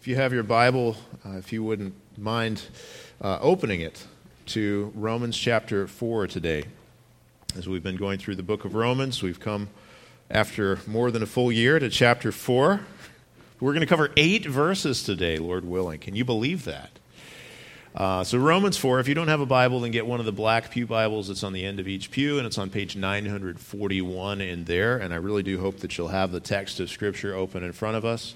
If you have your Bible, uh, if you wouldn't mind uh, opening it to Romans chapter 4 today. As we've been going through the book of Romans, we've come after more than a full year to chapter 4. We're going to cover eight verses today, Lord willing. Can you believe that? Uh, so, Romans 4, if you don't have a Bible, then get one of the black Pew Bibles. It's on the end of each pew, and it's on page 941 in there. And I really do hope that you'll have the text of Scripture open in front of us.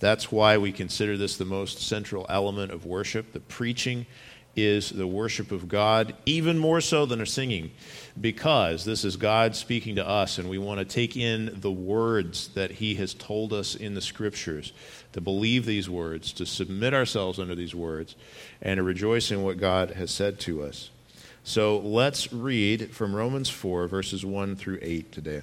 That's why we consider this the most central element of worship. The preaching is the worship of God, even more so than a singing, because this is God speaking to us, and we want to take in the words that He has told us in the Scriptures, to believe these words, to submit ourselves under these words, and to rejoice in what God has said to us. So let's read from Romans 4, verses 1 through 8 today.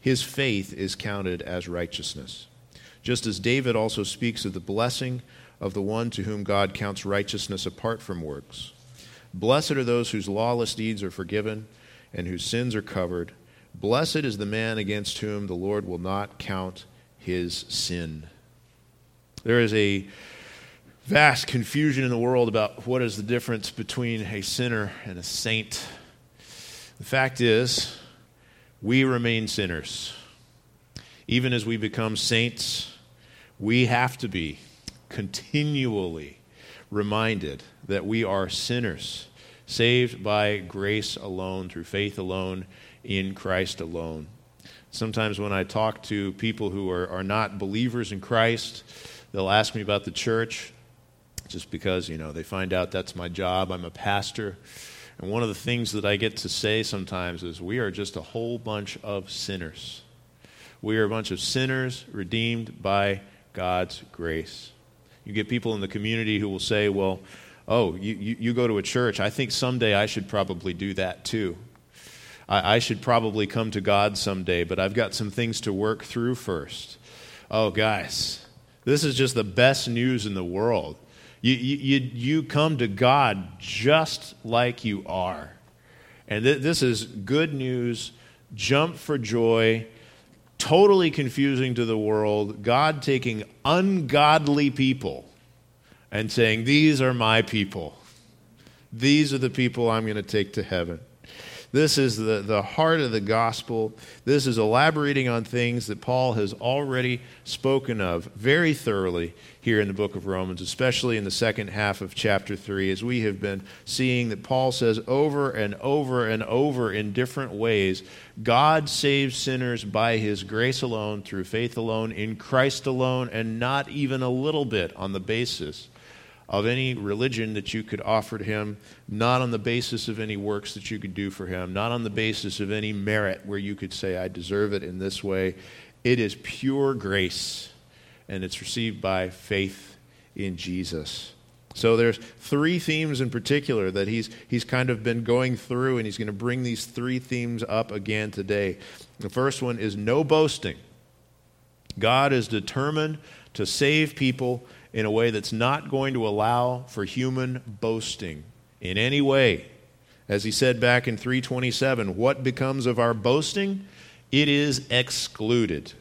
his faith is counted as righteousness. Just as David also speaks of the blessing of the one to whom God counts righteousness apart from works. Blessed are those whose lawless deeds are forgiven and whose sins are covered. Blessed is the man against whom the Lord will not count his sin. There is a vast confusion in the world about what is the difference between a sinner and a saint. The fact is, we remain sinners. Even as we become saints, we have to be continually reminded that we are sinners, saved by grace alone, through faith alone, in Christ alone. Sometimes when I talk to people who are, are not believers in Christ, they'll ask me about the church just because, you know, they find out that's my job. I'm a pastor. And one of the things that I get to say sometimes is we are just a whole bunch of sinners. We are a bunch of sinners redeemed by God's grace. You get people in the community who will say, well, oh, you, you, you go to a church. I think someday I should probably do that too. I, I should probably come to God someday, but I've got some things to work through first. Oh, guys, this is just the best news in the world. You, you, you come to God just like you are. And th- this is good news. Jump for joy. Totally confusing to the world. God taking ungodly people and saying, These are my people. These are the people I'm going to take to heaven. This is the, the heart of the gospel. This is elaborating on things that Paul has already spoken of very thoroughly here in the book of Romans, especially in the second half of chapter 3, as we have been seeing that Paul says over and over and over in different ways God saves sinners by his grace alone, through faith alone, in Christ alone, and not even a little bit on the basis of any religion that you could offer to him, not on the basis of any works that you could do for him, not on the basis of any merit where you could say, I deserve it in this way. It is pure grace, and it's received by faith in Jesus. So there's three themes in particular that he's, he's kind of been going through, and he's going to bring these three themes up again today. The first one is no boasting. God is determined to save people in a way that's not going to allow for human boasting in any way. As he said back in 327, what becomes of our boasting? It is excluded.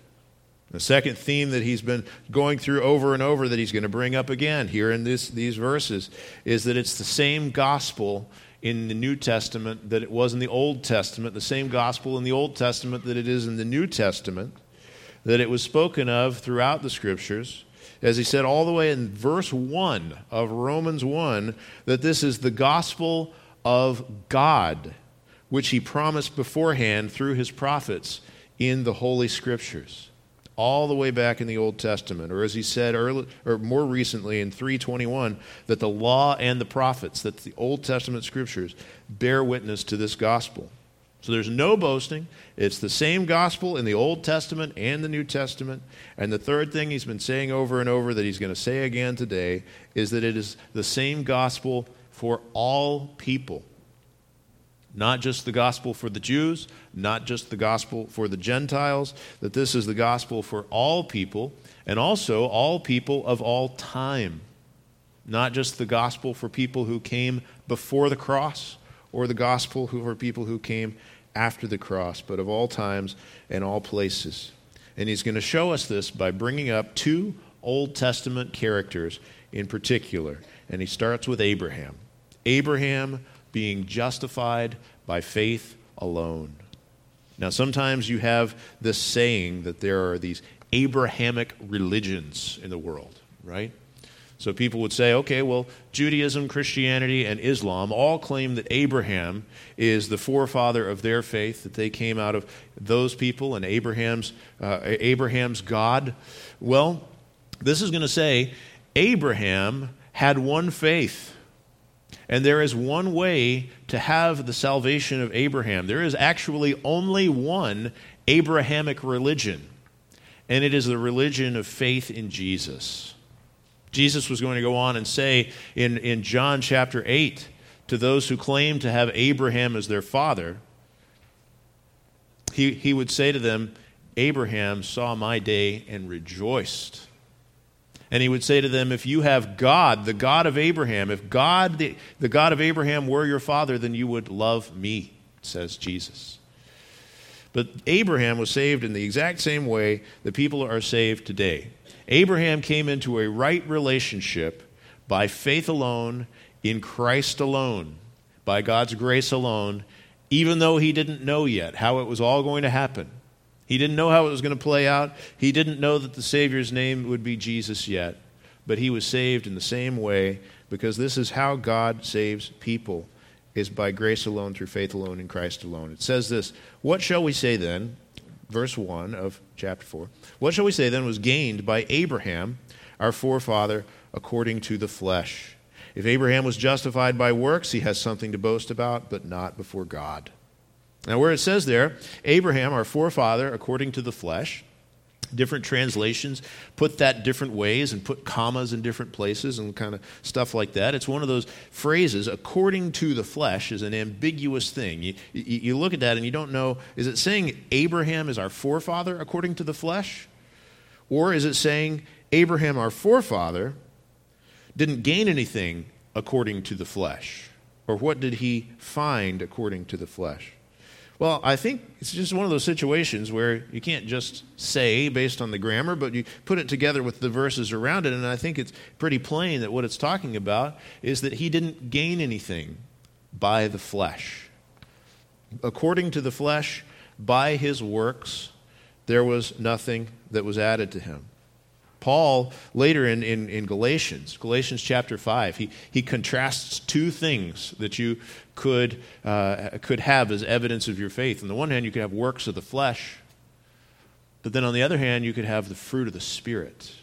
The second theme that he's been going through over and over that he's going to bring up again here in this, these verses is that it's the same gospel in the New Testament that it was in the Old Testament, the same gospel in the Old Testament that it is in the New Testament, that it was spoken of throughout the scriptures as he said all the way in verse 1 of Romans 1, that this is the gospel of God, which he promised beforehand through his prophets in the Holy Scriptures. All the way back in the Old Testament, or as he said early, or more recently in 321, that the law and the prophets, that the Old Testament scriptures bear witness to this gospel. So there's no boasting. It's the same gospel in the Old Testament and the New Testament. And the third thing he's been saying over and over that he's going to say again today is that it is the same gospel for all people. Not just the gospel for the Jews, not just the gospel for the Gentiles, that this is the gospel for all people, and also all people of all time. Not just the gospel for people who came before the cross, or the gospel who for people who came after the cross, but of all times and all places. And he's going to show us this by bringing up two Old Testament characters in particular. And he starts with Abraham. Abraham being justified by faith alone. Now, sometimes you have this saying that there are these Abrahamic religions in the world, right? So people would say, okay, well, Judaism, Christianity, and Islam all claim that Abraham is the forefather of their faith, that they came out of those people and Abraham's, uh, Abraham's God. Well, this is going to say Abraham had one faith. And there is one way to have the salvation of Abraham. There is actually only one Abrahamic religion, and it is the religion of faith in Jesus. Jesus was going to go on and say in, in John chapter 8 to those who claim to have Abraham as their father, he, he would say to them, Abraham saw my day and rejoiced. And he would say to them, If you have God, the God of Abraham, if God, the, the God of Abraham, were your father, then you would love me, says Jesus. But Abraham was saved in the exact same way that people are saved today. Abraham came into a right relationship by faith alone, in Christ alone, by God's grace alone, even though he didn't know yet how it was all going to happen. He didn't know how it was going to play out. He didn't know that the Savior's name would be Jesus yet. But he was saved in the same way because this is how God saves people is by grace alone through faith alone in Christ alone. It says this, what shall we say then? verse 1 of chapter 4. What shall we say then was gained by Abraham, our forefather, according to the flesh? If Abraham was justified by works, he has something to boast about, but not before God. Now, where it says there, Abraham, our forefather, according to the flesh, different translations put that different ways and put commas in different places and kind of stuff like that. It's one of those phrases, according to the flesh, is an ambiguous thing. You, you, look at that and you don't know is it saying Abraham is our forefather according to the flesh? Or is it saying Abraham, our forefather, didn't gain anything according to the flesh? Or what did he find according to the flesh? Well, I think it's just one of those situations where you can't just say based on the grammar, but you put it together with the verses around it, and I think it's pretty plain that what it's talking about is that he didn't gain anything by the flesh. According to the flesh, by his works, there was nothing that was added to him. Paul, later in, in, in, Galatians, Galatians chapter 5, he, he contrasts two things that you could, uh, could have as evidence of your faith. On the one hand, you could have works of the flesh, but then on the other hand, you could have the fruit of the Spirit.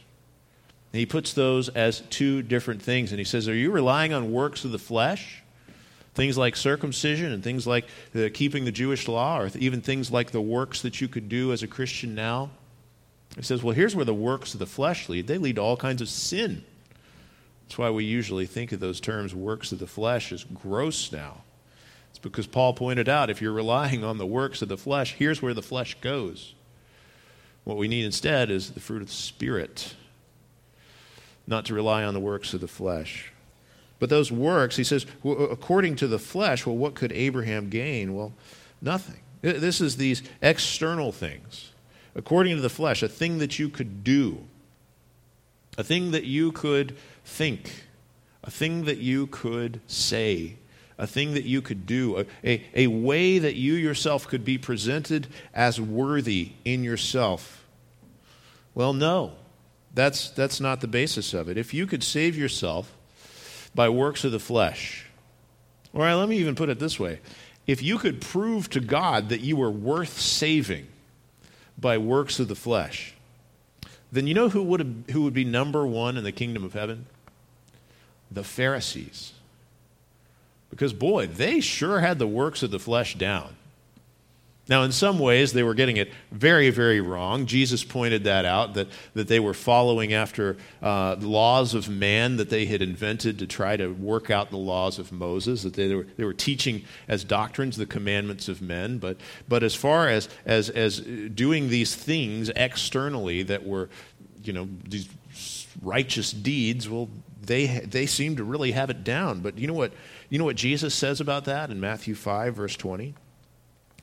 And he puts those as two different things. And he says, Are you relying on works of the flesh? Things like circumcision and things like the, keeping the Jewish law, or even things like the works that you could do as a Christian now? He says, well, here's where the works of the flesh lead. They lead to all kinds of sin. That's why we usually think of those terms, works of the flesh, as gross now. It's because Paul pointed out if you're relying on the works of the flesh, here's where the flesh goes. What we need instead is the fruit of the Spirit, not to rely on the works of the flesh. But those works, he says, according to the flesh, well, what could Abraham gain? Well, nothing. This is these external things according to the flesh, a thing that you could do, a thing that you could think, a thing that you could say, a thing that you could do, a, a, a way that you yourself could be presented as worthy in yourself. Well, no, that's, that's not the basis of it. If you could save yourself by works of the flesh, all right, let me even put it this way. If you could prove to God that you were worth saving, by works of the flesh, then you know who would, who would be number one in the kingdom of heaven? The Pharisees. Because, boy, they sure had the works of the flesh down. Now, in some ways, they were getting it very, very wrong. Jesus pointed that out, that, that they were following after uh, laws of man that they had invented to try to work out the laws of Moses, that they were, they were teaching as doctrines the commandments of men. But, but as far as, as, as doing these things externally that were, you know, these righteous deeds, well, they, they seem to really have it down. But you know what, you know what Jesus says about that in Matthew 5, verse 20?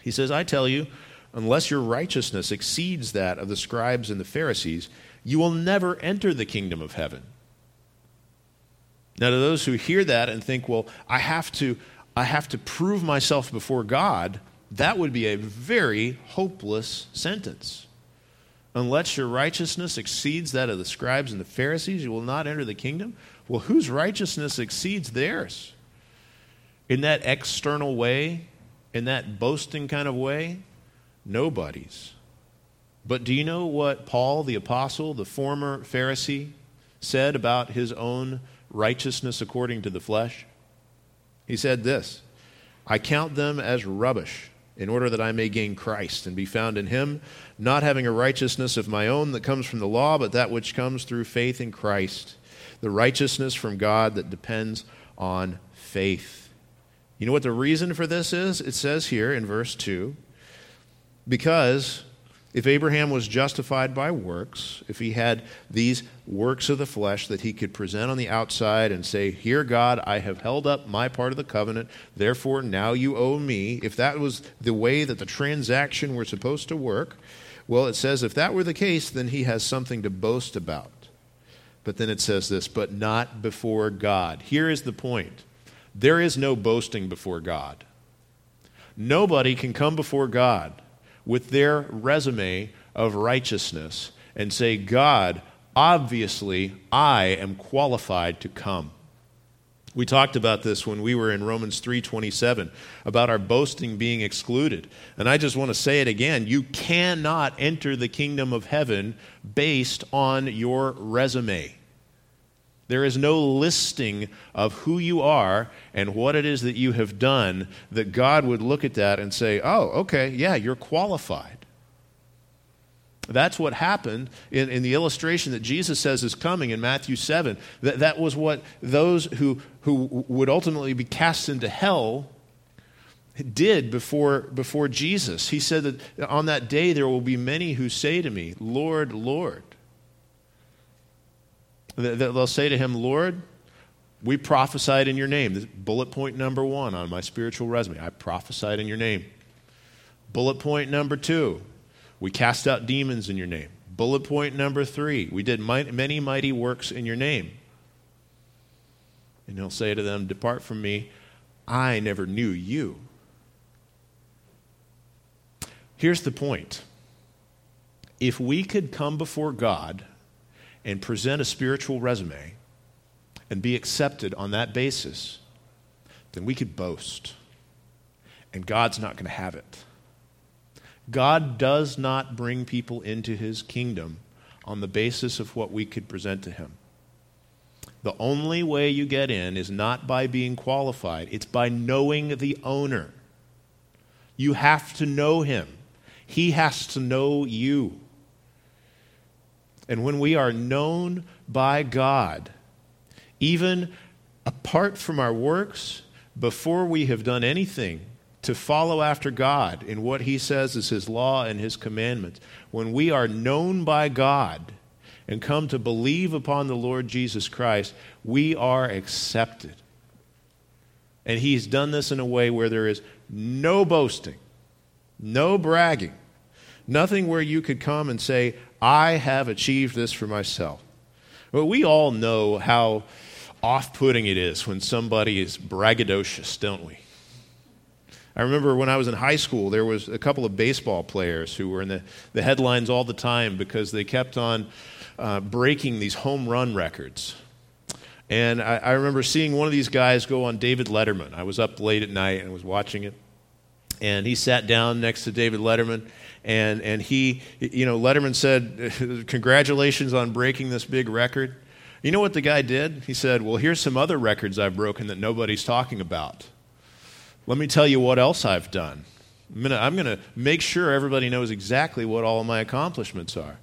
He says, I tell you, unless your righteousness exceeds that of the scribes and the Pharisees, you will never enter the kingdom of heaven. Now, to those who hear that and think, well, I have to, I have to prove myself before God, that would be a very hopeless sentence. Unless your righteousness exceeds that of the scribes and the Pharisees, you will not enter the kingdom. Well, whose righteousness exceeds theirs? In that external way, in that boasting kind of way? Nobody's. But do you know what Paul, the apostle, the former Pharisee, said about his own righteousness according to the flesh? He said this I count them as rubbish in order that I may gain Christ and be found in him, not having a righteousness of my own that comes from the law, but that which comes through faith in Christ, the righteousness from God that depends on faith. You know what the reason for this is? It says here in verse 2 because if Abraham was justified by works, if he had these works of the flesh that he could present on the outside and say, Here, God, I have held up my part of the covenant, therefore now you owe me, if that was the way that the transaction were supposed to work, well, it says if that were the case, then he has something to boast about. But then it says this, but not before God. Here is the point there is no boasting before God. Nobody can come before God with their resume of righteousness and say, God, obviously, I am qualified to come. We talked about this when we were in Romans 3:27 about our boasting being excluded. And I just want to say it again, you cannot enter the kingdom of heaven based on your resume. There is no listing of who you are and what it is that you have done that God would look at that and say, oh, okay, yeah, you're qualified. That's what happened in, in the illustration that Jesus says is coming in Matthew 7. That, that was what those who, who would ultimately be cast into hell did before, before Jesus. He said that on that day there will be many who say to me, Lord, Lord. They'll say to him, Lord, we prophesied in your name. This bullet point number one on my spiritual resume. I prophesied in your name. Bullet point number two, we cast out demons in your name. Bullet point number three, we did many mighty works in your name. And he'll say to them, Depart from me, I never knew you. Here's the point if we could come before God and present a spiritual resume and be accepted on that basis, then we could boast. And God's not going to have it. God does not bring people into his kingdom on the basis of what we could present to him. The only way you get in is not by being qualified, it's by knowing the owner. You have to know him, he has to know you. And when we are known by God, even apart from our works, before we have done anything to follow after God in what He says is His law and His commandments, when we are known by God and come to believe upon the Lord Jesus Christ, we are accepted. And He's done this in a way where there is no boasting, no bragging, nothing where you could come and say, I have achieved this for myself. Well, we all know how off putting it is when somebody is braggadocious, don't we? I remember when I was in high school, there was a couple of baseball players who were in the, the headlines all the time because they kept on uh, breaking these home run records. And I, I remember seeing one of these guys go on David Letterman. I was up late at night and was watching it. And he sat down next to David Letterman and, and he, you know, Letterman said, Congratulations on breaking this big record. You know what the guy did? He said, Well, here's some other records I've broken that nobody's talking about. Let me tell you what else I've done. I'm going to make sure everybody knows exactly what all of my accomplishments are.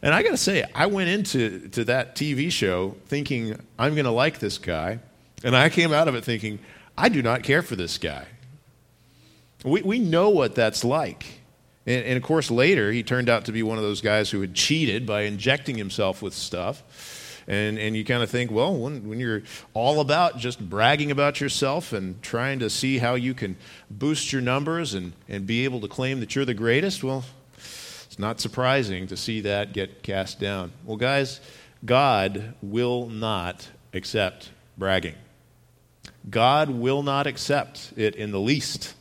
And I got to say, I went into to that TV show thinking I'm going to like this guy, and I came out of it thinking I do not care for this guy. We, we know what that's like. And, and of course, later he turned out to be one of those guys who had cheated by injecting himself with stuff. And, and you kind of think, well, when, when you're all about just bragging about yourself and trying to see how you can boost your numbers and, and be able to claim that you're the greatest, well, it's not surprising to see that get cast down. Well, guys, God will not accept bragging. God will not accept it in the least.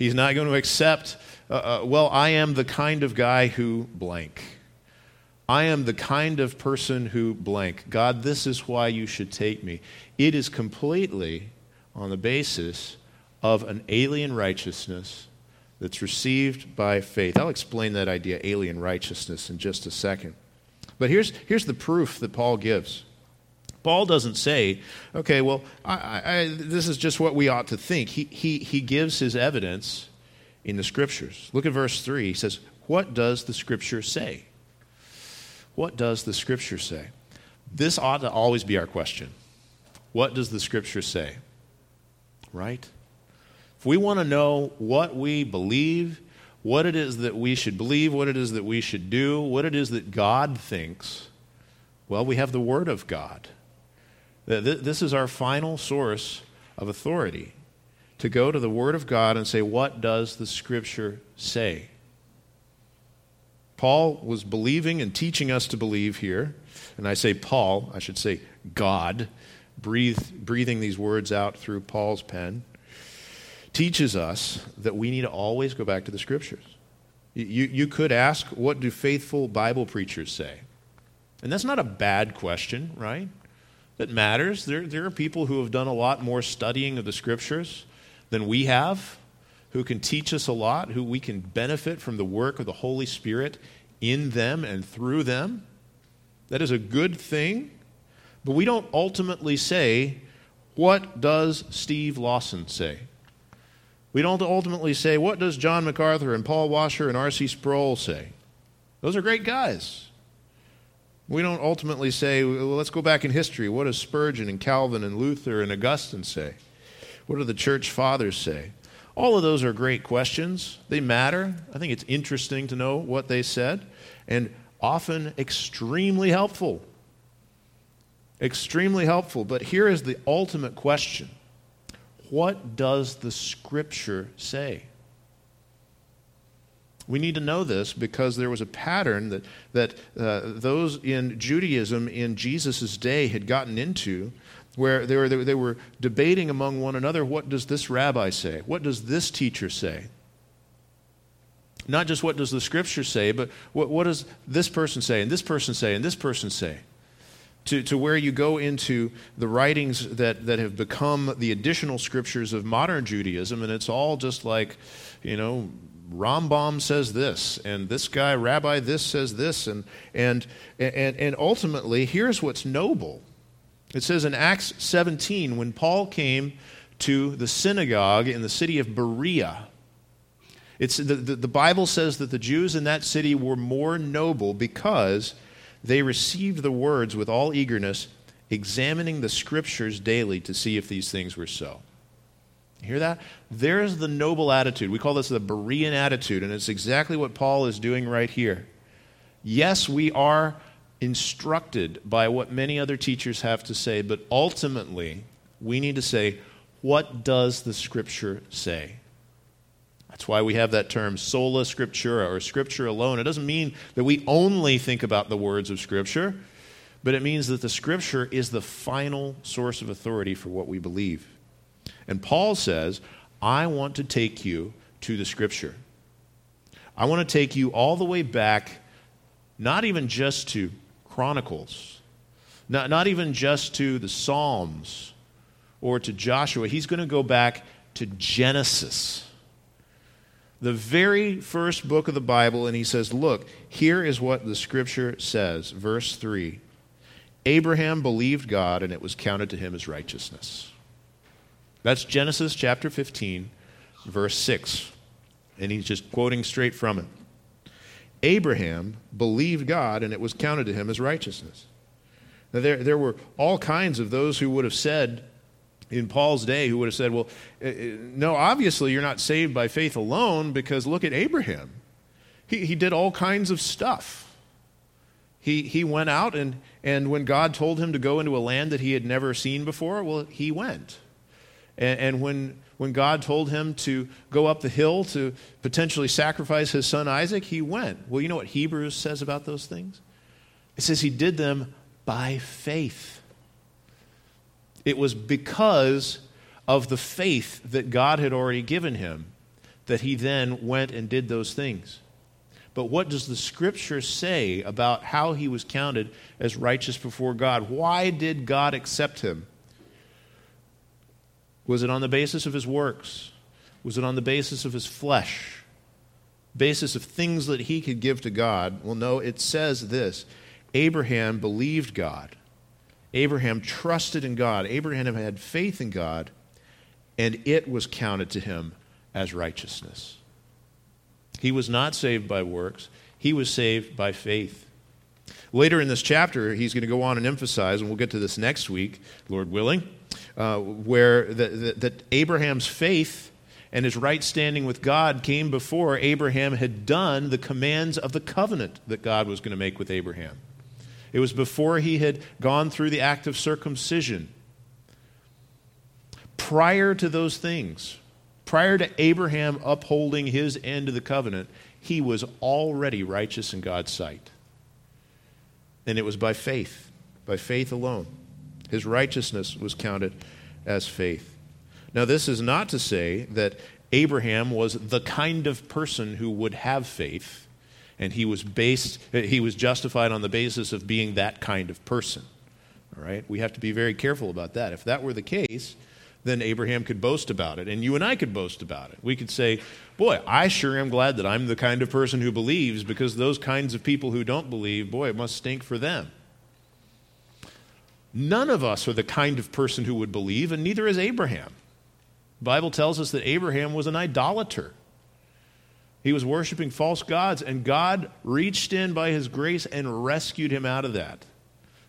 He's not going to accept, uh, uh, well, I am the kind of guy who blank. I am the kind of person who blank. God, this is why you should take me. It is completely on the basis of an alien righteousness that's received by faith. I'll explain that idea, alien righteousness, in just a second. But here's, here's the proof that Paul gives. Paul doesn't say, okay, well, I, I, this is just what we ought to think. He, he, he gives his evidence in the scriptures. Look at verse 3. He says, What does the scripture say? What does the Scripture say? This ought to always be our question. What does the Scripture say? Right? If we want to know what we believe, what it is that we should believe, what it is that we should do, what it is that God thinks, well, we have the Word of God. This is our final source of authority to go to the Word of God and say, What does the Scripture say? Paul was believing and teaching us to believe here. And I say Paul, I should say God, breathe, breathing these words out through Paul's pen, teaches us that we need to always go back to the scriptures. You, you could ask, what do faithful Bible preachers say? And that's not a bad question, right? That matters. There, there are people who have done a lot more studying of the scriptures than we have who can teach us a lot, who we can benefit from the work of the Holy Spirit in them and through them. That is a good thing. But we don't ultimately say, What does Steve Lawson say? We don't ultimately say, What does John MacArthur and Paul Washer and R.C. Sproul say? Those are great guys. We don't ultimately say, well, let's go back in history. What does Spurgeon and Calvin and Luther and Augustine say? What do the church fathers say? All of those are great questions. They matter. I think it's interesting to know what they said and often extremely helpful. Extremely helpful. But here is the ultimate question What does the Scripture say? We need to know this because there was a pattern that, that uh, those in Judaism in Jesus' day had gotten into where they were, they were debating among one another what does this rabbi say? What does this teacher say? Not just what does the scripture say, but what, what does this person say, and this person say, and this person say? To, to where you go into the writings that, that have become the additional scriptures of modern Judaism, and it's all just like, you know, Rambam says this, and this guy, Rabbi, this says this, and, and, and, and ultimately, here's what's noble it says in Acts 17, when Paul came to the synagogue in the city of Berea, it's, the, the, the, Bible says that the Jews in that city were more noble because they received the words with all eagerness, examining the scriptures daily to see if these things were so. Hear that? There's the noble attitude. We call this the Berean attitude, and it's exactly what Paul is doing right here. Yes, we are instructed by what many other teachers have to say, but ultimately, we need to say, what does the Scripture say? That's why we have that term sola scriptura or scripture alone. It doesn't mean that we only think about the words of Scripture, but it means that the Scripture is the final source of authority for what we believe. And Paul says, I want to take you to the Scripture. I want to take you all the way back, not even just to Chronicles, not, not even just to the Psalms or to Joshua. He's going to go back to Genesis, the very first book of the Bible, and he says, Look, here is what the scripture says. Verse 3 Abraham believed God, and it was counted to him as righteousness. That's Genesis chapter 15, verse 6. And he's just quoting straight from it. Abraham believed God, and it was counted to him as righteousness. Now, there, there were all kinds of those who would have said, in Paul's day, who would have said, Well, uh, uh, no, obviously you're not saved by faith alone because look at Abraham. He, he did all kinds of stuff. He, he went out, and, and when God told him to go into a land that he had never seen before, well, he went. And, and when, when God told him to go up the hill to potentially sacrifice his son Isaac, he went. Well, you know what Hebrews says about those things? It says he did them by faith. It was because of the faith that God had already given him that he then went and did those things. But what does the scripture say about how he was counted as righteous before God? Why did God accept him? Was it on the basis of his works? Was it on the basis of his flesh? Basis of things that he could give to God? Well, no, it says this Abraham believed God. Abraham trusted in God. Abraham had faith in God, and it was counted to him as righteousness. He was not saved by works, he was saved by faith. Later in this chapter, he's going to go on and emphasize, and we'll get to this next week, Lord willing, uh, where the, the, that Abraham's faith and his right standing with God came before Abraham had done the commands of the covenant that God was going to make with Abraham. It was before he had gone through the act of circumcision. Prior to those things, prior to Abraham upholding his end of the covenant, he was already righteous in God's sight. And it was by faith, by faith alone. His righteousness was counted as faith. Now, this is not to say that Abraham was the kind of person who would have faith and he was based he was justified on the basis of being that kind of person. All right? We have to be very careful about that. If that were the case then abraham could boast about it and you and i could boast about it. We could say boy i sure am glad that i'm the kind of person who believes because those kinds of people who don't believe boy it must stink for them none of us are the kind of person who would believe and neither is abraham the bible tells us that abraham was an idolater he was worshiping false gods, and God reached in by his grace and rescued him out of that.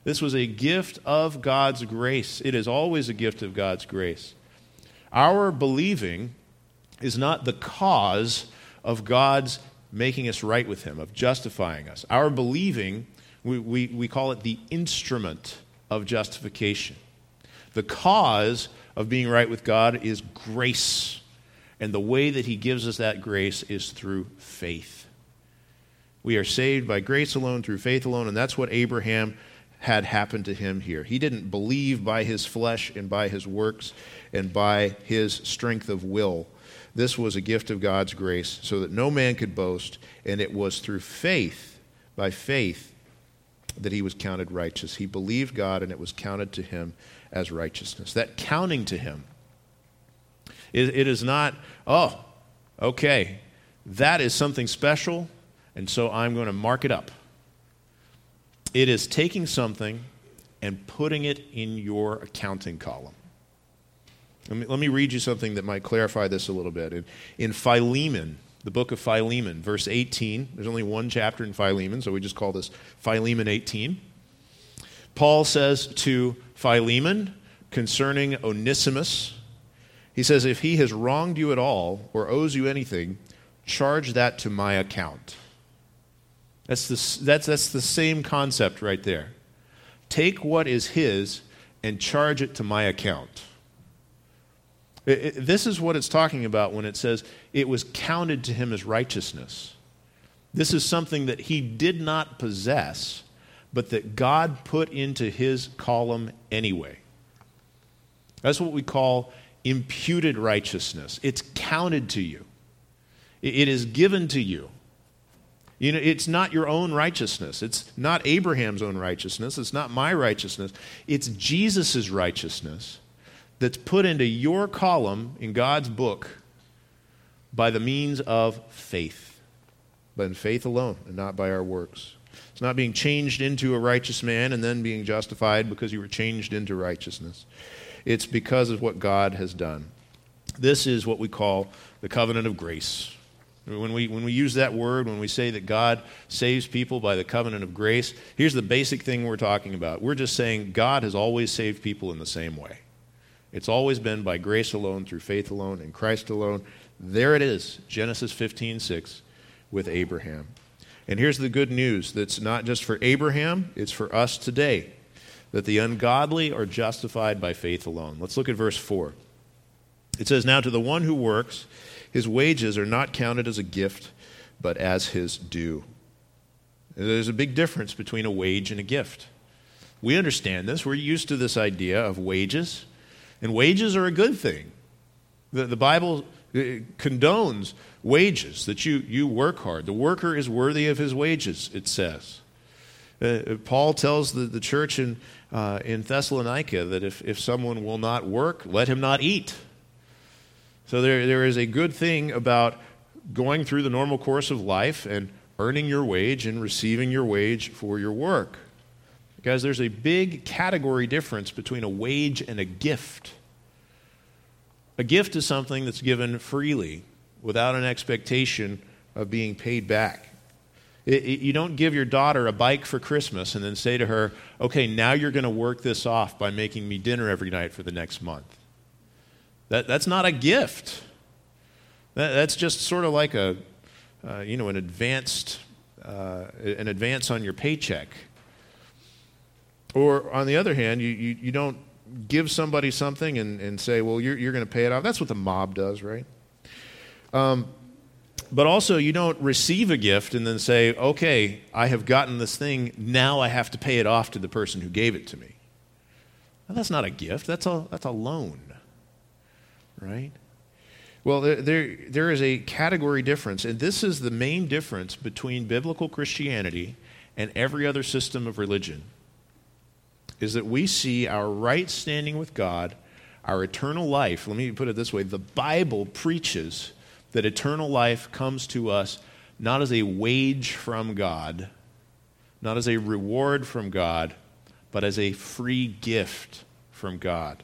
This was a gift of God's grace. It is always a gift of God's grace. Our believing is not the cause of God's making us right with him, of justifying us. Our believing, we, we, we call it the instrument of justification. The cause of being right with God is grace. And the way that He gives us that grace is through faith. We are saved by grace alone, through faith alone, and that's what Abraham had happened to him here. He didn't believe by his flesh and by his works and by his strength of will. This was a gift of God's grace so that no man could boast, and it was through faith, by faith, that he was counted righteous. He believed God, and it was counted to him as righteousness. That counting to him it, it is not, oh, okay, that is something special, and so I'm going to mark it up. It is taking something and putting it in your accounting column. Let me, let me read you something that might clarify this a little bit. In, in Philemon, the book of Philemon, verse 18, there's only one chapter in Philemon, so we just call this Philemon 18. Paul says to Philemon concerning Onesimus, he says, If he has wronged you at all or owes you anything, charge that to my account. That's the, that's, that's the same concept right there. Take what is his and charge it to my account. It, it, this is what it's talking about when it says it was counted to him as righteousness. This is something that he did not possess, but that God put into his column anyway. That's what we call imputed righteousness. It's counted to you, it is given to you. You know, it's not your own righteousness. It's not Abraham's own righteousness. It's not my righteousness. It's Jesus' righteousness that's put into your column in God's book by the means of faith. But in faith alone and not by our works. It's not being changed into a righteous man and then being justified because you were changed into righteousness. It's because of what God has done. This is what we call the covenant of grace. When we, when we use that word, when we say that God saves people by the covenant of grace, here's the basic thing we're talking about. We're just saying God has always saved people in the same way. It's always been by grace alone, through faith alone, in Christ alone. There it is, Genesis 15 6, with Abraham. And here's the good news that's not just for Abraham, it's for us today that the ungodly are justified by faith alone. Let's look at verse 4. It says, Now to the one who works, his wages are not counted as a gift, but as his due. There's a big difference between a wage and a gift. We understand this. We're used to this idea of wages, and wages are a good thing. The, the Bible uh, condones wages, that you, you work hard. The worker is worthy of his wages, it says. Uh, Paul tells the, the church in, uh, in Thessalonica that if, if someone will not work, let him not eat. So there, there is a good thing about going through the normal course of life and earning your wage and receiving your wage for your work. Guys, there's a big category difference between a wage and a gift. A gift is something that's given freely without an expectation of being paid back. It, it, you don't give your daughter a bike for Christmas and then say to her, okay, now you're going to work this off by making me dinner every night for the next month. That, that's not a gift. That, that's just sort of like a, uh, you know, an advanced, uh, an advance on your paycheck. Or on the other hand, you, you, you don't give somebody something and, and say, well, you're, you're going to pay it off. That's what the mob does, right? Um, but also, you don't receive a gift and then say, okay, I have gotten this thing, now I have to pay it off to the person who gave it to me. Well, that's not a gift, that's a, that's a loan right? Well, there, there is a category difference, and this is the main difference between biblical Christianity and every other system of religion. Is that we see our right standing with God, our eternal life. Let me put it this way the Bible preaches that eternal life comes to us not as a wage from God, not as a reward from God, but as a free gift from God.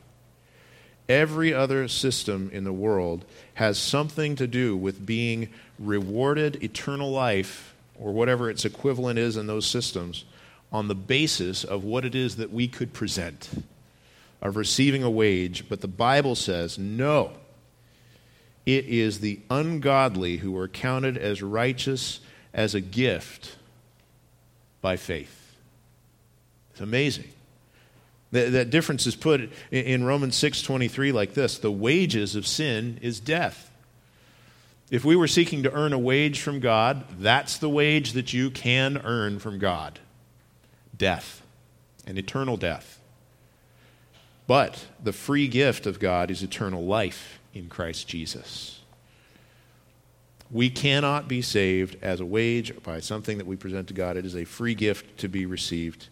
Every other system in the world has something to do with being rewarded eternal life, or whatever its equivalent is in those systems, on the basis of what it is that we could present, of receiving a wage. But the Bible says, no. It is the ungodly who are counted as righteous as a gift by faith. It's amazing. That, that difference is put in Romans 6:23 like this: "The wages of sin is death." If we were seeking to earn a wage from God, that's the wage that you can earn from God. Death, an eternal death. But the free gift of God is eternal life in Christ Jesus. We cannot be saved as a wage by something that we present to God. It is a free gift to be received.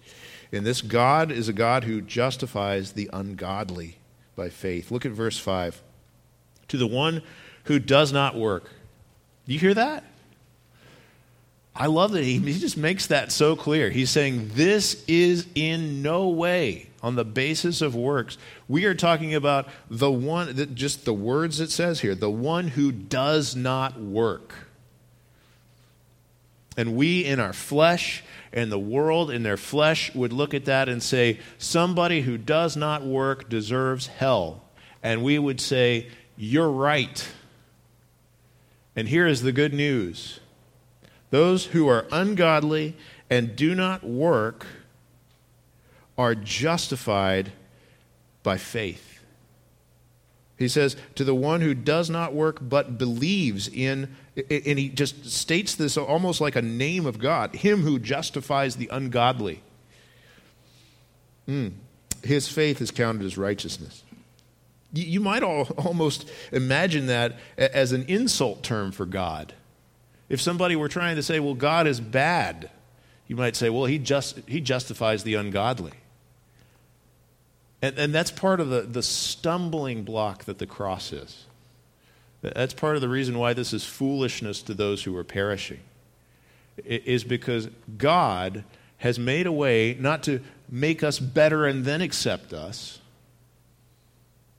And this God is a God who justifies the ungodly by faith. Look at verse 5. To the one who does not work. Do you hear that? I love that he, he just makes that so clear. He's saying this is in no way on the basis of works. We are talking about the one, that just the words it says here, the one who does not work. And we in our flesh and the world in their flesh would look at that and say, somebody who does not work deserves hell. And we would say, you're right. And here is the good news those who are ungodly and do not work are justified by faith. He says, To the one who does not work but believes in, and he just states this almost like a name of God, him who justifies the ungodly. Mm. His faith is counted as righteousness. You might almost imagine that as an insult term for God. If somebody were trying to say, well, God is bad, you might say, well, he, just, he justifies the ungodly. And, and that's part of the, the stumbling block that the cross is. That's part of the reason why this is foolishness to those who are perishing, is because God has made a way not to make us better and then accept us,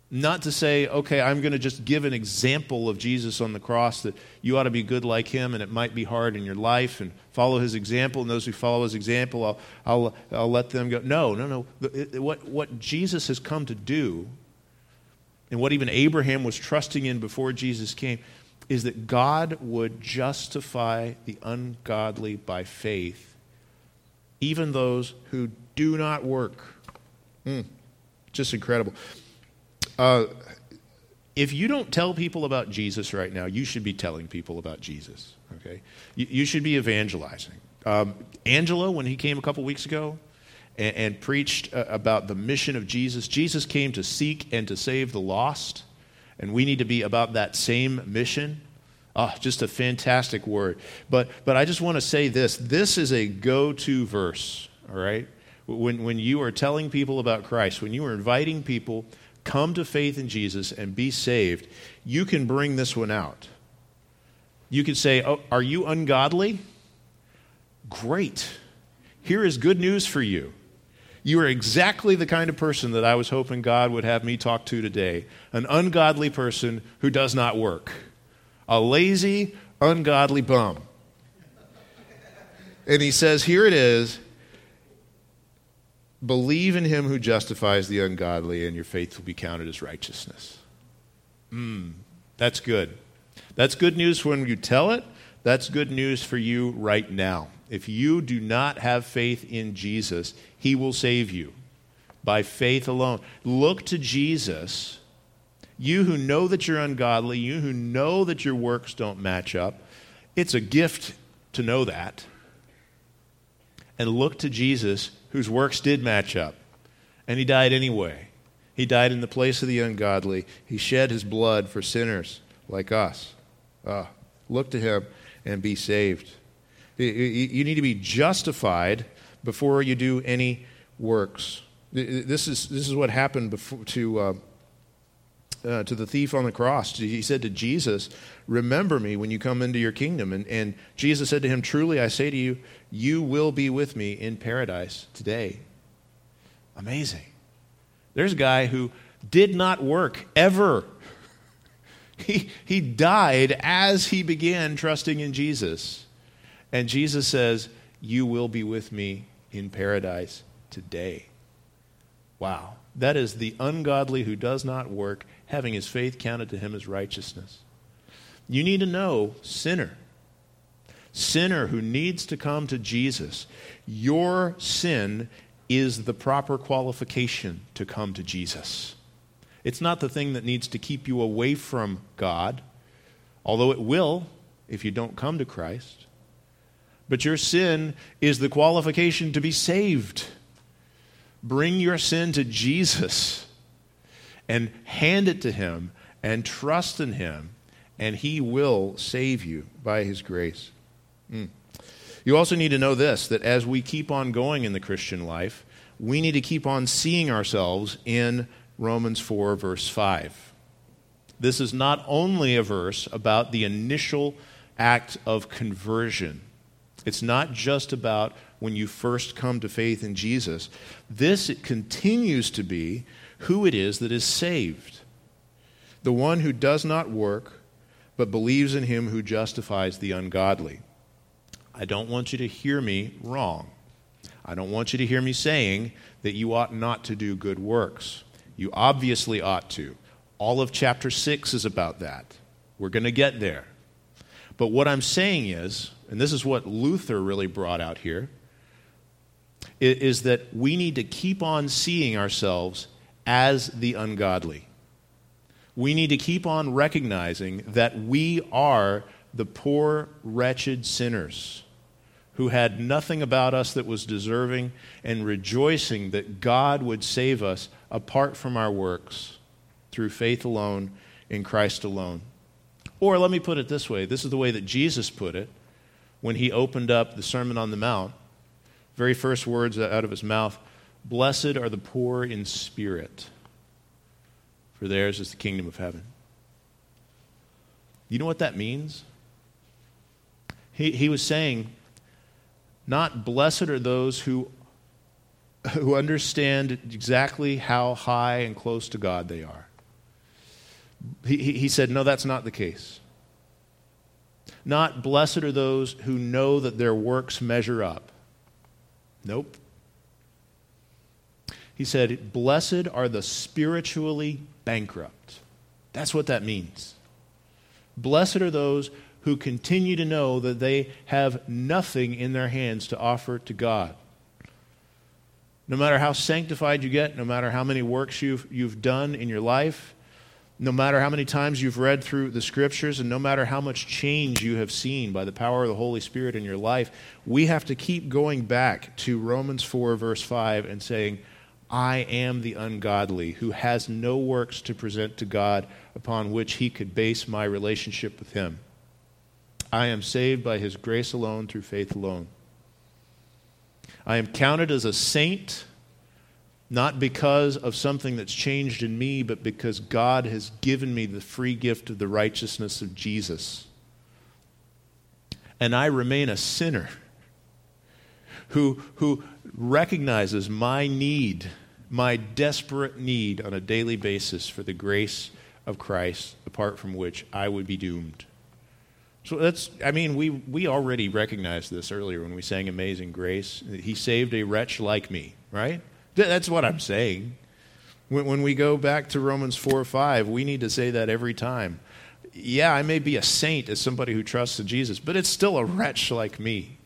Not to say, okay, I'm going to just give an example of Jesus on the cross that you ought to be good like him and it might be hard in your life and follow his example. And those who follow his example, I'll, I'll, I'll let them go. No, no, no. What, what Jesus has come to do and what even Abraham was trusting in before Jesus came is that God would justify the ungodly by faith, even those who do not work. Mm, just incredible. Uh, if you don't tell people about Jesus right now, you should be telling people about Jesus. Okay, you, you should be evangelizing. Um, Angelo, when he came a couple weeks ago and, and preached uh, about the mission of Jesus, Jesus came to seek and to save the lost, and we need to be about that same mission. Oh, just a fantastic word. But, but I just want to say this this is a go to verse, all right? When, when you are telling people about Christ, when you are inviting people come to faith in Jesus and be saved, you can bring this one out. You could say, oh, Are you ungodly? Great. Here is good news for you. You are exactly the kind of person that I was hoping God would have me talk to today an ungodly person who does not work, a lazy, ungodly bum. And he says, Here it is Believe in him who justifies the ungodly, and your faith will be counted as righteousness. Mm, that's good. That's good news when you tell it. That's good news for you right now. If you do not have faith in Jesus, he will save you by faith alone. Look to Jesus. You who know that you're ungodly, you who know that your works don't match up, it's a gift to know that. And look to Jesus whose works did match up. And he died anyway. He died in the place of the ungodly. He shed his blood for sinners like us. Uh, look to him and be saved. You need to be justified before you do any works. This is, this is what happened before, to, uh, uh, to the thief on the cross. He said to Jesus, Remember me when you come into your kingdom. And, and Jesus said to him, Truly I say to you, you will be with me in paradise today. Amazing. There's a guy who did not work ever. He, he died as he began trusting in Jesus. And Jesus says, You will be with me in paradise today. Wow. That is the ungodly who does not work, having his faith counted to him as righteousness. You need to know, sinner, sinner who needs to come to Jesus, your sin is the proper qualification to come to Jesus. It's not the thing that needs to keep you away from God, although it will if you don't come to Christ. But your sin is the qualification to be saved. Bring your sin to Jesus and hand it to Him and trust in Him, and He will save you by His grace. Mm. You also need to know this that as we keep on going in the Christian life, we need to keep on seeing ourselves in Romans 4, verse 5. This is not only a verse about the initial act of conversion, it's not just about when you first come to faith in Jesus. This it continues to be who it is that is saved. The one who does not work, but believes in him who justifies the ungodly. I don't want you to hear me wrong. I don't want you to hear me saying that you ought not to do good works. You obviously ought to. All of chapter 6 is about that. We're going to get there. But what I'm saying is, and this is what Luther really brought out here, is that we need to keep on seeing ourselves as the ungodly. We need to keep on recognizing that we are the poor, wretched sinners who had nothing about us that was deserving, and rejoicing that God would save us apart from our works through faith alone in Christ alone. Or let me put it this way this is the way that Jesus put it when he opened up the Sermon on the Mount. Very first words out of his mouth Blessed are the poor in spirit, for theirs is the kingdom of heaven. You know what that means? He, he was saying, not blessed are those who, who understand exactly how high and close to God they are. he, he said, no, that's not the case. Not blessed are those who know that their works measure up. Nope. He said, Blessed are the spiritually bankrupt. That's what that means. Blessed are those who continue to know that they have nothing in their hands to offer to God. No matter how sanctified you get, no matter how many works you've, you've done in your life, no matter how many times you've read through the scriptures, and no matter how much change you have seen by the power of the Holy Spirit in your life, we have to keep going back to Romans 4, verse 5, and saying, I am the ungodly who has no works to present to God upon which he could base my relationship with him. I am saved by his grace alone through faith alone. I am counted as a saint not because of something that's changed in me, but because God has given me the free gift of the righteousness of Jesus. And I remain a sinner who, who recognizes my need, my desperate need on a daily basis for the grace of Christ, apart from which I would be doomed. So that's, I mean, we, we already recognized this earlier when we sang Amazing Grace. He saved a wretch like me, right? That's what I'm saying. When, when we go back to Romans 4 or 5, we need to say that every time. Yeah, I may be a saint as somebody who trusts in Jesus, but it's still a wretch like me.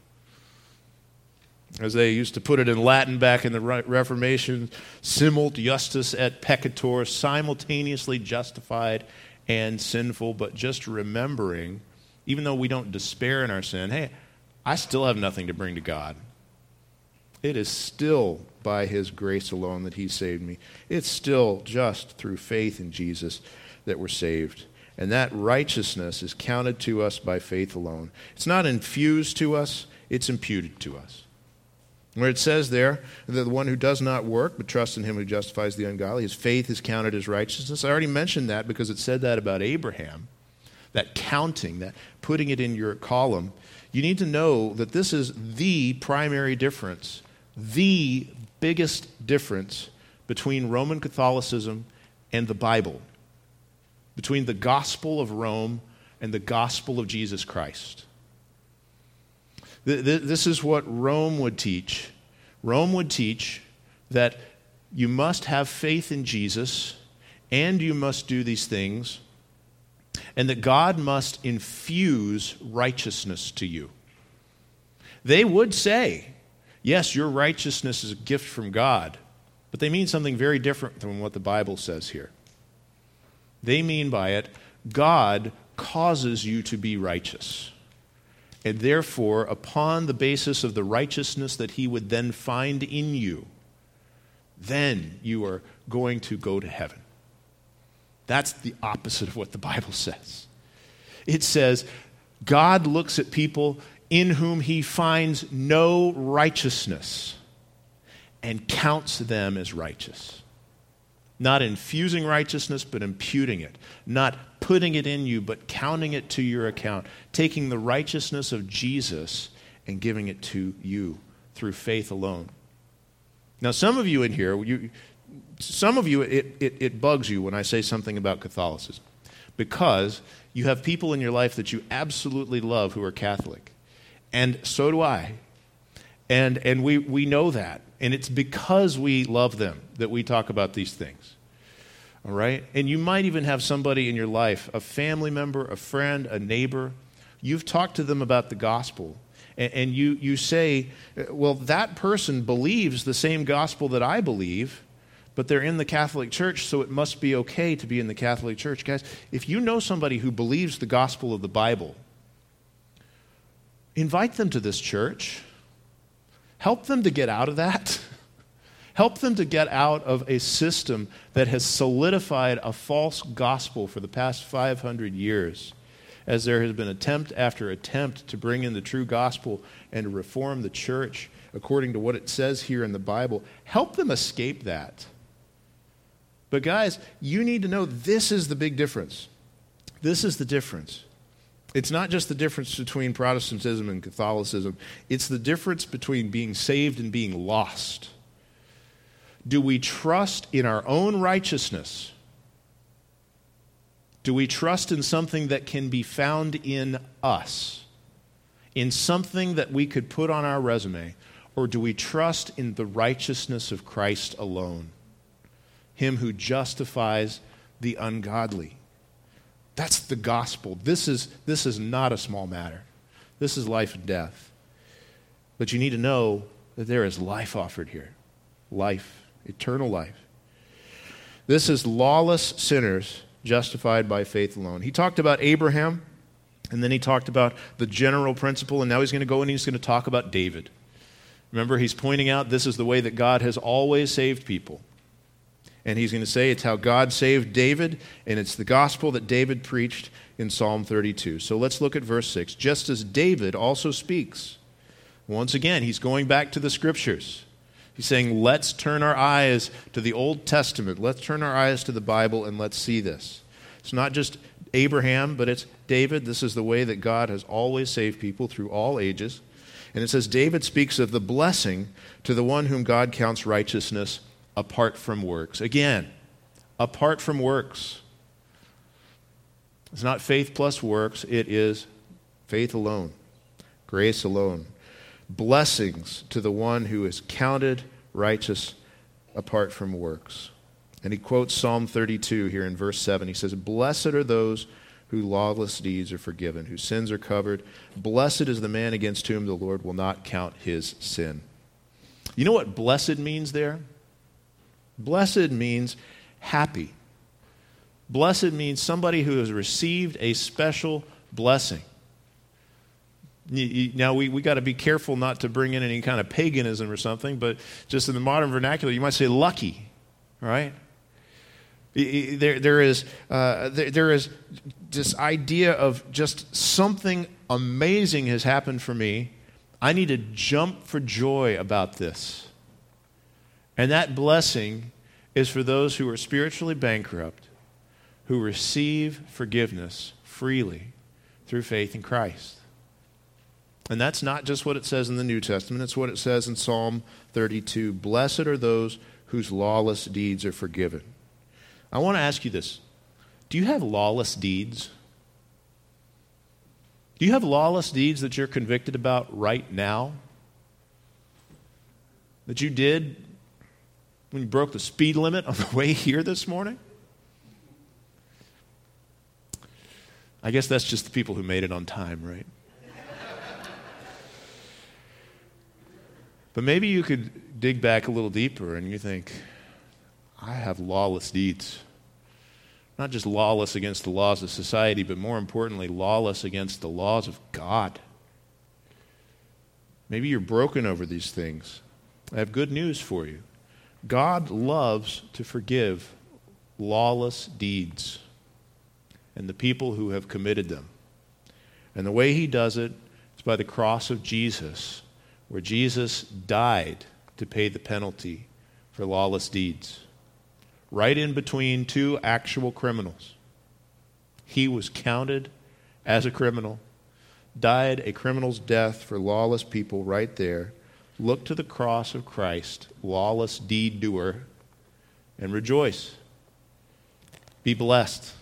As they used to put it in Latin back in the Reformation, simul justus et peccator, simultaneously justified and sinful, but just remembering, even though we don't despair in our sin, hey, I still have nothing to bring to God. It is still by his grace alone that he saved me. It's still just through faith in Jesus that we're saved. And that righteousness is counted to us by faith alone. It's not infused to us, it's imputed to us. Where it says there that the one who does not work but trusts in him who justifies the ungodly, his faith is counted as righteousness. I already mentioned that because it said that about Abraham. That counting, that putting it in your column. You need to know that this is the primary difference, the biggest difference between Roman Catholicism and the Bible, between the gospel of Rome and the gospel of Jesus Christ. This is what Rome would teach. Rome would teach that you must have faith in Jesus and you must do these things, and that God must infuse righteousness to you. They would say, Yes, your righteousness is a gift from God, but they mean something very different than what the Bible says here. They mean by it, God causes you to be righteous. And therefore, upon the basis of the righteousness that he would then find in you, then you are going to go to heaven. That's the opposite of what the Bible says. It says, God looks at people in whom he finds no righteousness and counts them as righteous. Not infusing righteousness, but imputing it. Not putting it in you, but counting it to your account. Taking the righteousness of Jesus and giving it to you through faith alone. Now, some of you in here, you, some of you, it, it, it bugs you when I say something about Catholicism because you have people in your life that you absolutely love who are Catholic. And so do I. And, and we, we know that. And it's because we love them that we talk about these things. All right? And you might even have somebody in your life, a family member, a friend, a neighbor. You've talked to them about the gospel. And, and you, you say, well, that person believes the same gospel that I believe, but they're in the Catholic Church, so it must be okay to be in the Catholic Church. Guys, if you know somebody who believes the gospel of the Bible, invite them to this church. Help them to get out of that. Help them to get out of a system that has solidified a false gospel for the past 500 years, as there has been attempt after attempt to bring in the true gospel and to reform the church according to what it says here in the Bible. Help them escape that. But, guys, you need to know this is the big difference. This is the difference. It's not just the difference between Protestantism and Catholicism, it's the difference between being saved and being lost. Do we trust in our own righteousness? Do we trust in something that can be found in us, in something that we could put on our resume, or do we trust in the righteousness of Christ alone, Him who justifies the ungodly? That's the gospel. This is, this is not a small matter. This is life and death. But you need to know that there is life offered here life, eternal life. This is lawless sinners justified by faith alone. He talked about Abraham, and then he talked about the general principle, and now he's going to go and he's going to talk about David. Remember, he's pointing out this is the way that God has always saved people. And he's going to say it's how God saved David, and it's the gospel that David preached in Psalm 32. So let's look at verse 6. Just as David also speaks, once again, he's going back to the scriptures. He's saying, let's turn our eyes to the Old Testament. Let's turn our eyes to the Bible and let's see this. It's not just Abraham, but it's David. This is the way that God has always saved people through all ages. And it says, David speaks of the blessing to the one whom God counts righteousness apart from works. Again, apart from works. It's not faith plus works, it is faith alone, grace alone blessings to the one who is counted righteous apart from works. And he quotes Psalm 32 here in verse 7. He says, Blessed are those whose lawless deeds are forgiven, whose sins are covered. Blessed is the man against whom the Lord will not count his sin. You know what blessed means there? Blessed means happy. Blessed means somebody who has received a special blessing. Now, we, we got to be careful not to bring in any kind of paganism or something, but just in the modern vernacular, you might say lucky, right? There, there, is, uh, there, there is this idea of just something amazing has happened for me. I need to jump for joy about this. And that blessing is for those who are spiritually bankrupt, who receive forgiveness freely through faith in Christ. And that's not just what it says in the New Testament, it's what it says in Psalm 32 Blessed are those whose lawless deeds are forgiven. I want to ask you this Do you have lawless deeds? Do you have lawless deeds that you're convicted about right now? That you did when you broke the speed limit on the way here this morning? I guess that's just the people who made it on time, right? But maybe you could dig back a little deeper and you think, I have lawless deeds. Not just lawless against the laws of society, but more importantly, lawless against the laws of God. Maybe you're broken over these things. I have good news for you. God loves to forgive lawless deeds and the people who have committed them. And the way he does it is by the cross of Jesus where Jesus died to pay the penalty for lawless deeds. Right in between two actual criminals. He was counted as a criminal, died a criminal's death for lawless people right there. Look to the cross of Christ, lawless deed doer, and rejoice. Be blessed.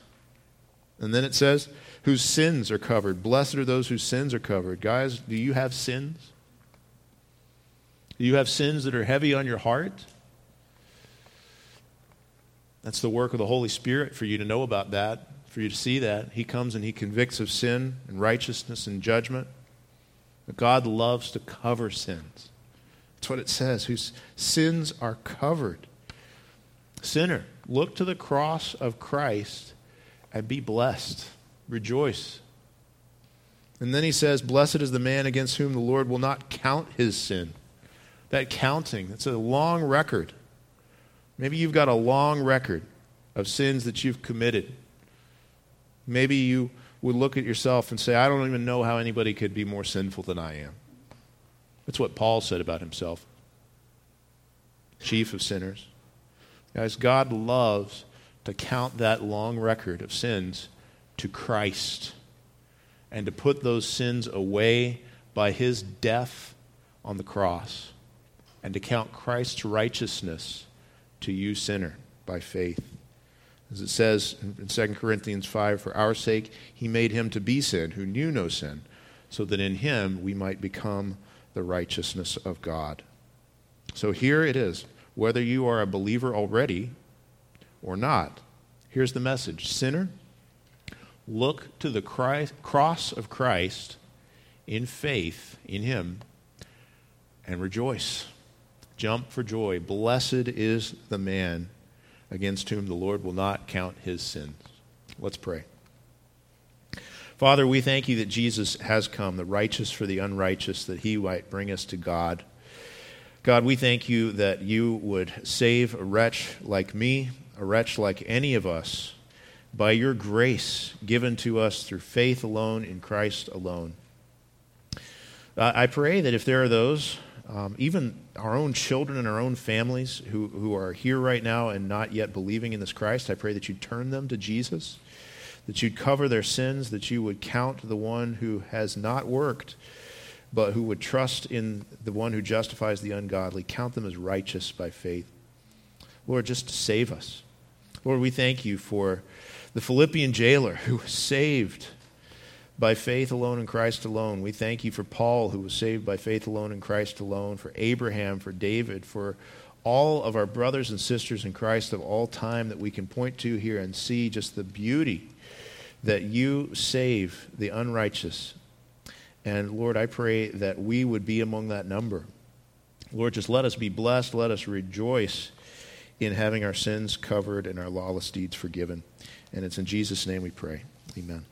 And then it says, whose sins are covered. Blessed are those whose sins are covered. Guys, do you have sins? Do you have sins that are heavy on your heart? That's the work of the Holy Spirit for you to know about that, for you to see that. He comes and He convicts of sin and righteousness and judgment. But God loves to cover sins. That's what it says, whose sins are covered. Sinner, look to the cross of Christ and be blessed. Rejoice. And then he says, Blessed is the man against whom the Lord will not count his sin that counting. It's a long record. Maybe you've got a long record of sins that you've committed. Maybe you would look at yourself and say, I don't even know how anybody could be more sinful than I am. That's what Paul said about himself. Chief of sinners. Guys, God loves to count that long record of sins to Christ and to put those sins away by his death on the cross and to count Christ's righteousness to you, sinner, by faith. As it says in 2 Corinthians 5, for our sake he made him to be sin who knew no sin, so that in him we might become the righteousness of God. So here it is. Whether you are a believer already or not, here's the message Sinner, look to the Christ, cross of Christ in faith in him and rejoice. Jump for joy. Blessed is the man against whom the Lord will not count his sins. Let's pray. Father, we thank you that Jesus has come, the righteous for the unrighteous, that he might bring us to God. God, we thank you that you would save a wretch like me, a wretch like any of us, by your grace given to us through faith alone in Christ alone. Uh, I pray that if there are those um, even our own children and our own families who, who are here right now and not yet believing in this Christ, I pray that you turn them to Jesus, that you'd cover their sins, that you would count the one who has not worked, but who would trust in the one who justifies the ungodly, count them as righteous by faith. Lord, just save us. Lord, we thank you for the Philippian jailer who was saved by faith alone in Christ alone. We thank you for Paul, who was saved by faith alone in Christ alone, for Abraham, for David, for all of our brothers and sisters in Christ of all time that we can point to here and see just the beauty that you save the unrighteous. And Lord, I pray that we would be among that number. Lord, just let us be blessed. Let us rejoice in having our sins covered and our lawless deeds forgiven. And it's in Jesus' name we pray. Amen.